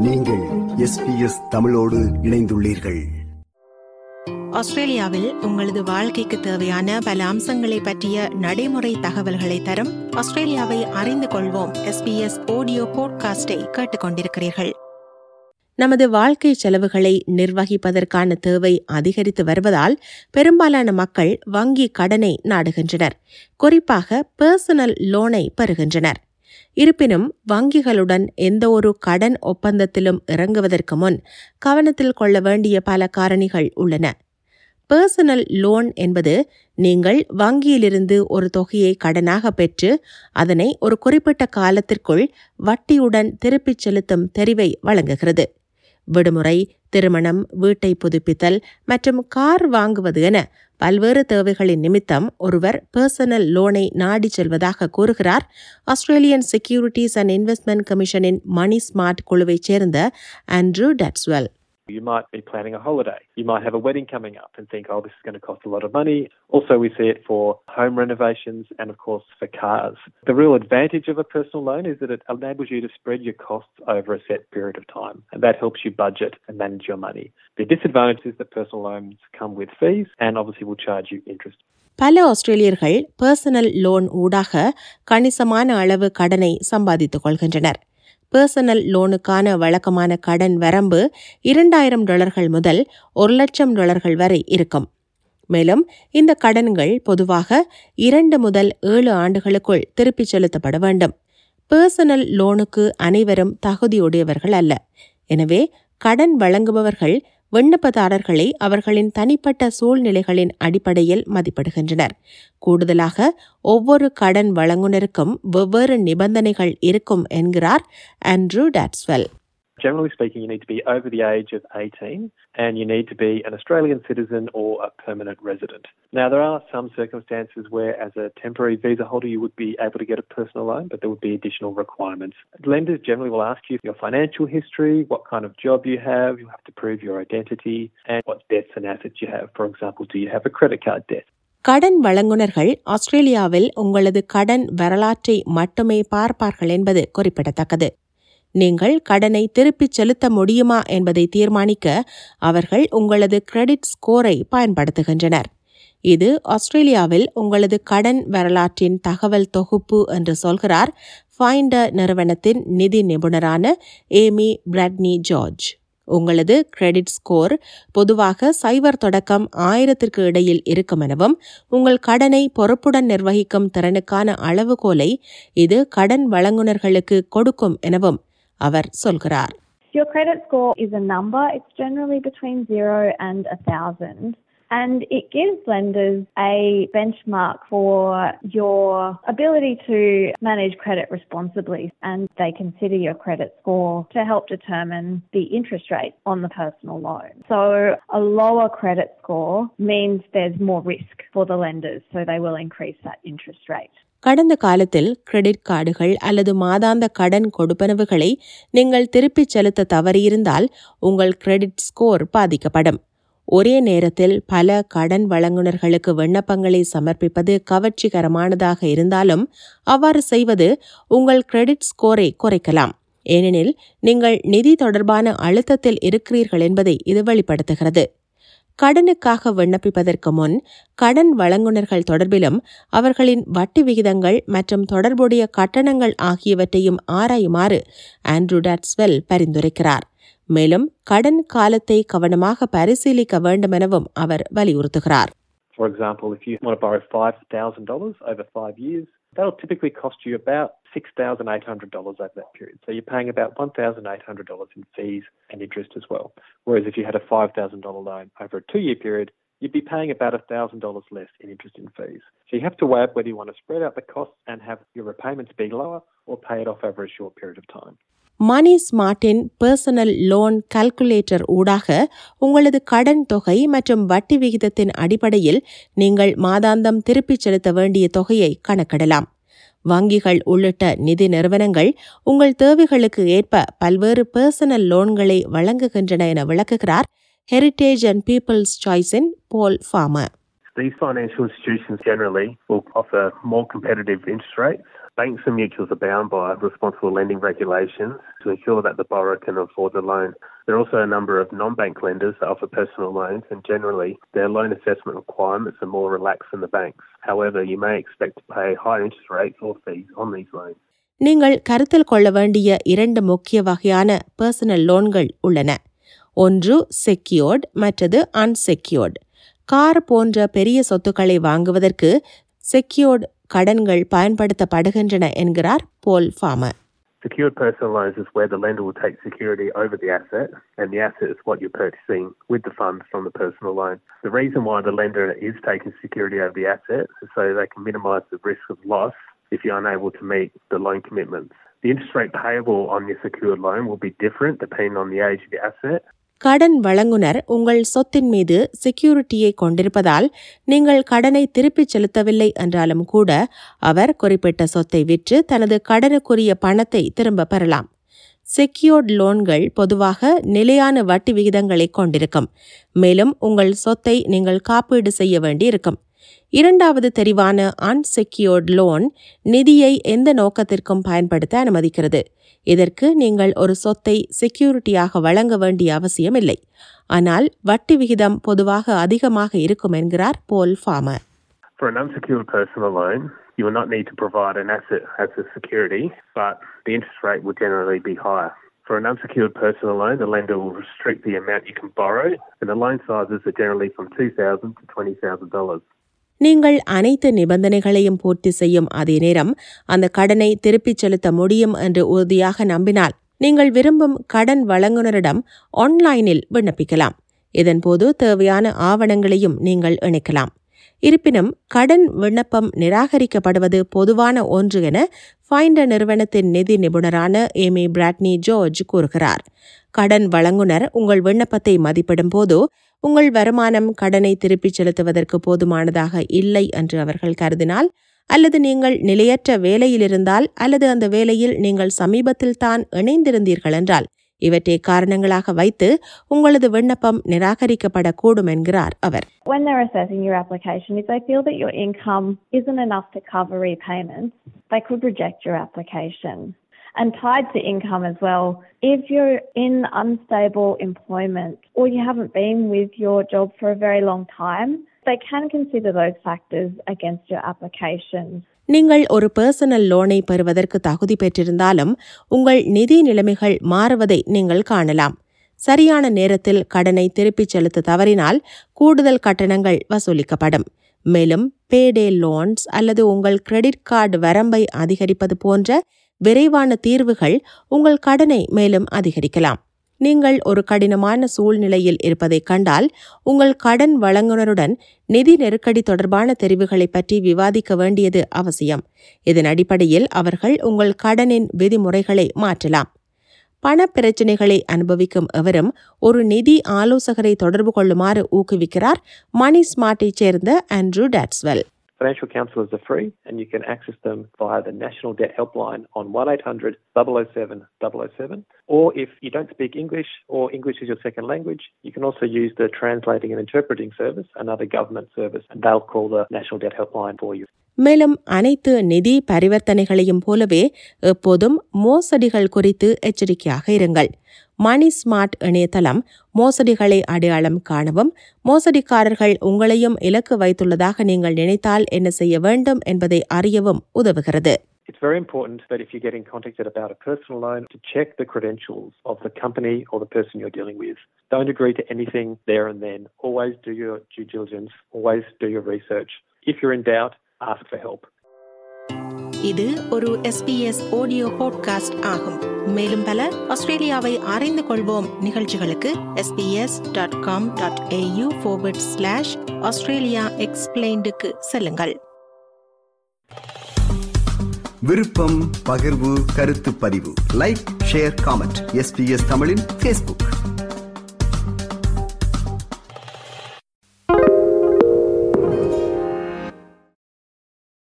நீங்கள் எஸ்பிஎஸ் தமிழோடு இணைந்துள்ளீர்கள். ஆஸ்திரேலியாவில் உங்களது வாழ்க்கைக்கு தேவையான பல அம்சங்களை பற்றிய நடைமுறை தகவல்களை தரும் ஆஸ்திரேலியாவை அறிந்து கொள்வோம். எஸ்பிஎஸ் ஆடியோ போட்காஸ்டை கேட்டுக்கொண்டிருக்கிறீர்கள். நமது வாழ்க்கை செலவுகளை நிர்வகிப்பதற்கான தேவை அதிகரித்து வருவதால் பெரும்பாலான மக்கள் வங்கி கடனை நாடுகின்றனர். குறிப்பாக பர்சனல் லோனை பெறுகின்றனர். இருப்பினும் வங்கிகளுடன் எந்த ஒரு கடன் ஒப்பந்தத்திலும் இறங்குவதற்கு முன் கவனத்தில் கொள்ள வேண்டிய பல காரணிகள் உள்ளன. பர்சனல் லோன் என்பது நீங்கள் வங்கியிலிருந்து ஒரு தொகையை கடனாக பெற்று அதனை ஒரு குறிப்பிட்ட காலத்திற்குள் வட்டியுடன் திருப்பிச் செலுத்தும் தெரிவை வழங்குகிறது. விடுமுறை திருமணம் வீட்டை புதுப்பித்தல் மற்றும் கார் வாங்குவது என பல்வேறு தேவைகளின் நிமித்தம் ஒருவர் பர்சனல் லோனை நாடி செல்வதாக கூறுகிறார். ஆஸ்திரேலியன் செக்யூரிட்டிஸ் அண்ட் இன்வெஸ்ட்மெண்ட் கமிஷனின் மணி ஸ்மார்ட் குழுவைச் சேர்ந்த Andrew Dodswell You might be planning a holiday. You might have a wedding coming up and think, oh, this is going to cost a lot of money. Also, we see it for home renovations and, of course, for cars. The real advantage of a personal loan is that it enables you to spread your costs over a set period of time, and that helps you budget and manage your money. The disadvantage is that personal loans come with fees and obviously will charge you interest. பல ஆஸ்திரேலியர்கள் personal loan ஊடாக கணிசமான அளவு கடனை சம்பாதித்துக் கொள்கின்றனர் personal லோனுக்கான வழக்கமான கடன் வரம்பு இரண்டாயிரம் டாலர்கள் முதல் ஒரு லட்சம் டாலர்கள் வரை இருக்கும். மேலும் இந்த கடன்கள் பொதுவாக இரண்டு முதல் ஏழு ஆண்டுகளுக்குள் திருப்பிச் செலுத்தப்பட வேண்டும். பர்சனல் லோனுக்கு அனைவரும் தகுதியுடையவர்கள் அல்ல. எனவே கடன் வழங்குபவர்கள் விண்ணப்பதாரர்களை அவர்களின் தனிப்பட்ட சூழ்நிலைகளின் அடிப்படையில் மதிப்பிடுகின்றனர். கூடுதலாக ஒவ்வொரு கடன் வழங்குனருக்கும் வெவ்வேறு நிபந்தனைகள் இருக்கும் என்கிறார் Andrew Dodswell. Generally speaking, you need to be over the age of 18 and you need to be an Australian citizen or a permanent resident. Now, there are some circumstances where, as a temporary visa holder, you would be able to get a personal loan, but there would be additional requirements. Lenders generally will ask you your financial history, what kind of job you have, you have to prove your identity, and what debts and assets you have. For example, do you have a credit card debt? கடன் வழங்குனர்கள் ஆஸ்திரேலியாவில் உங்களது கடன் வரலாற்றை மட்டுமே பார்ப்பார்கள் என்பது குறிப்பிடத்தக்கது நீங்கள் கடனை திருப்பிச் செலுத்த முடியுமா என்பதை தீர்மானிக்க அவர்கள் உங்களது கிரெடிட் ஸ்கோரை பயன்படுத்துகின்றனர். இது ஆஸ்திரேலியாவில் உங்களது கடன் வரலாற்றின் தகவல் தொகுப்பு என்று சொல்கிறார் ஃபைண்டர் நிறுவனத்தின் நிதி நிபுணரான ஏமி பிராட்னி ஜார்ஜ் உங்களது கிரெடிட் ஸ்கோர் பொதுவாக சைபர் தொடக்கம் ஆயிரத்திற்கு இடையில் இருக்கும் எனவும் உங்கள் கடனை பொறுப்புடன் நிர்வகிக்கும் திறனுக்கான அளவுகோலை இது கடன் வழங்குனர்களுக்கு கொடுக்கும் எனவும் அவர் சொல்கிறார் Your credit score is a number. It's generally between zero and a thousand. And it gives lenders a benchmark for your ability to manage credit responsibly. And they consider your credit score to help determine the interest rate on the personal loan. So a lower credit score means there's more risk for the lenders. So they will increase that interest rate. கடந்த காலத்தில் credit கார்டுகள் அல்லது மாதாந்த கடன் கொடுப்பனவுகளை நீங்கள் திருப்பிச் செலுத்த தவறியிருந்தால் உங்கள் கிரெடிட் ஸ்கோர் பாதிக்கப்படும். ஒரே நேரத்தில் பல கடன் வழங்குனர்களுக்கு விண்ணப்பங்களை சமர்ப்பிப்பது கவர்ச்சிகரமானதாக இருந்தாலும் அவ்வாறு செய்வது உங்கள் கிரெடிட் ஸ்கோரை குறைக்கலாம். ஏனெனில் நீங்கள் நிதி தொடர்பான அழுத்தத்தில் இருக்கிறீர்கள் என்பதை இது வெளிப்படுத்துகிறது. கடனுக்காக விண்ணப்பிப்பதற்கு முன் கடன் வழங்குனர்கள் தொடர்பிலும் அவர்களின் வட்டி விகிதங்கள் மற்றும் தொடர்புடைய கட்டணங்கள் ஆகியவற்றையும் ஆராயுமாறு ஆண்ட்ரூ டாட்ஸ்வெல் பரிந்துரைக்கிறார். மேலும் கடன் காலத்தை கவனமாக பரிசீலிக்க வேண்டுமெனவும் அவர் வலியுறுத்துகிறார். For example, if you want to borrow $5,000 over five years, that'll typically cost you about $6,800 over that period. So you're paying about $1,800 in fees and interest as well. Whereas if you had a $5,000 loan over a two year period, you'd be paying about $1,000 less in interest and fees. So you have to weigh up whether you want to spread out the costs and have your repayments be lower or pay it off over a short period of time. Money ஸ்மார்ட்டின் personal loan calculator ஊடாக உங்களது கடன் தொகை மற்றும் வட்டி விகிதத்தின் அடிப்படையில் நீங்கள் மாதாந்தம் திருப்பிச் செலுத்த வேண்டிய தொகையை கணக்கிடலாம். வங்கிகள் உள்ளிட்ட நிதி நிறுவனங்கள் உங்கள் தேவைகளுக்கு ஏற்ப பல்வேறு பர்சனல் லோன்களை வழங்குகின்றன என விளக்குகிறார் Heritage and People's சாய்ஸின் Paul Farmer These financial institutions generally will offer more competitive interest rates Banks and mutuals are bound by responsible lending regulations to ensure that the borrower can afford the loan. There are also a number of non-bank lenders that offer personal loans and generally their loan assessment requirements are more relaxed than the banks. However, you may expect to pay higher interest rates or fees on these loans. நீங்கள் கருத்தில் கொள்ள வேண்டிய இரண்டு முக்கிய வகையான personal லோன்கள் உள்ளன ஒன்று secured மற்றது அன்செக்யூர்ட் கார் போன்ற பெரிய சொத்துக்களை வாங்குவதற்கு செக்யூர்ட் கடன்கள் பயன்படுத்தப்படுகின்றன என்கிறார் Paul Farmer Secured personal loans is where the lender will take security over the asset, and the asset is what you're purchasing with the funds from the personal loan. The reason why the lender is taking security over the asset is so they can minimise the risk of loss if you're unable to meet the loan commitments. The interest rate payable on your secured loan will be different depending on the age of the asset கடன் வழங்குனர் உங்கள் சொத்தின் மீது செக்யூரிட்டியை கொண்டிருப்பதால் நீங்கள் கடனை திருப்பிச் செலுத்தவில்லை என்றாலும் கூட அவர் குறிப்பிட்ட சொத்தை விற்று தனது கடனுக்குரிய பணத்தை திரும்ப பெறலாம். செக்யூர்ட் லோன்கள் பொதுவாக நிலையான வட்டி விகிதங்களை கொண்டிருக்கும். மேலும் உங்கள் சொத்தை நீங்கள் காப்பீடு செய்ய வேண்டியிருக்கும். இரண்டாவது தெரிவான அன்செக்யூர்ட் லோன் நிதியை எந்த நோக்கத்திற்கும் பயன்படுத்த அனுமதிக்கிறது இதற்கு நீங்கள் ஒரு சொத்தை செக்யூரிட்டியாக வழங்க வேண்டிய அவசியம் இல்லை ஆனால் வட்டி விகிதம் பொதுவாக அதிகமாக இருக்கும் என்கிறார் Paul Farmer For an unsecured personal loan, you will not need to provide an asset as a security, but the interest rate will generally be higher. For an unsecured personal loan, the lender will restrict the amount you can borrow, and the loan sizes are generally from $2,000 to $20,000. நீங்கள் அனைத்து நிபந்தனைகளையும் பூர்த்தி செய்யும் அதே நேரம் அந்த கடனை திருப்பிச் செலுத்த முடியும் என்று உறுதியாக நம்பினால் நீங்கள் விரும்பும் கடன் வழங்குனரிடம் ஆன்லைனில் விண்ணப்பிக்கலாம். இதன்போது தேவையான ஆவணங்களையும் நீங்கள் இணைக்கலாம். இருப்பினும் கடன் விண்ணப்பம் நிராகரிக்கப்படுவது பொதுவான ஒன்று என ஃபைண்ட நிறுவனத்தின் நிதி நிபுணரான ஏமி பிராட்னி ஜார்ஜ் கூறுகிறார். கடன் வழங்குனர் உங்கள் விண்ணப்பத்தை மதிப்பிடும் போது உங்கள் வருமானம் கடனை திருப்பிச் செலுத்துவதற்கு போதுமானதாக இல்லை என்று அவர்கள் கருதினால் அல்லது நீங்கள் நிலையற்ற வேலையில் இருந்தால் அல்லது அந்த வேலையில் நீங்கள் சமீபத்தில் தான் இணைந்திருந்தீர்கள் என்றால் இவற்றை காரணங்களாக வைத்து உங்களது விண்ணப்பம் நிராகரிக்கப்படக்கூடும் என்கிறார் அவர் When they're assessing your application, if they feel that your income isn't enough to cover repayments, they could reject your application. And tied to income as well, if you're in unstable employment or you haven't been with your job for a very long time, they can consider those factors against your application. நீங்கள் ஒரு personal லோனை பெறுவதற்கு தகுதி பெற்றிருந்தாலும் உங்கள் நிதி நிலைமைகள் மாறுவதை நீங்கள் காணலாம் சரியான நேரத்தில் கடனை திருப்பிச் செலுத்த தவறினால் கூடுதல் கட்டணங்கள் வசூலிக்கப்படும் மேலும் பேடே லோன்ஸ் அல்லது உங்கள் கிரெடிட் கார்டு வரம்பை அதிகரிப்பது போன்ற விரைவான தீர்வுகள் உங்கள் கடனை மேலும் அதிகரிக்கலாம். நீங்கள் ஒரு கடினமான சூழ்நிலையில் இருப்பதைக் கண்டால் உங்கள் கடன் வழங்குனருடன் நிதி நெருக்கடி தொடர்பான தெரிவுகளைப் பற்றி விவாதிக்க வேண்டியது அவசியம். இதன் அடிப்படையில் அவர்கள் உங்கள் கடனின் விதிமுறைகளை மாற்றலாம். பண பிரச்சினைகளை அனுபவிக்கும் எவரும் ஒரு நிதி ஆலோசகரை தொடர்பு கொள்ளுமாறு ஊக்குவிக்கிறார் மணி ஸ்மார்ட்டைச் சேர்ந்த Andrew Dodswell. Financial counsellors are free and you can access them via the National Debt Helpline on 1800 007 007. Or if you don't speak English or English is your second language, you can also use the Translating and Interpreting Service, another government service, and they'll call the National Debt Helpline for you. மேலும் அனைத்து நிதி பரிவர்த்தனைகளையும் போலவே எப்போதும் மோசடிகள் குறித்து எச்சரிக்கையாக இருங்கள் மணி smart இணையதளம் மோசடிகளை அடையாளம் காணவும் மோசடிக்காரர்கள் உங்களையும் இலக்கு வைத்துள்ளதாக நீங்கள் நினைத்தால் என்ன செய்ய வேண்டும் என்பதை அறியவும் உதவுகிறது It's very important that if you're getting contacted about a personal loan, to check the credentials of the company or the person you're dealing with. Don't agree to anything there and then. Always do your due diligence. Always do your research. If you're in doubt, ask for help. இது ஒரு SBS audio podcast ஆகும். மேலும் பல ஆஸ்திரேலியாவை அறிந்து கொள்வோம் நிகழ்ச்சிகளுக்கு SBS dot com dot au slash Australia எக்ஸ்பிளைண்டுக்கு செல்லுங்கள். விருப்பம் பகிர்வு கருத்து பதிவு. லைக் ஷேர் காமெண்ட் எஸ்பிஎஸ் தமிழின் ஃபேஸ்புக்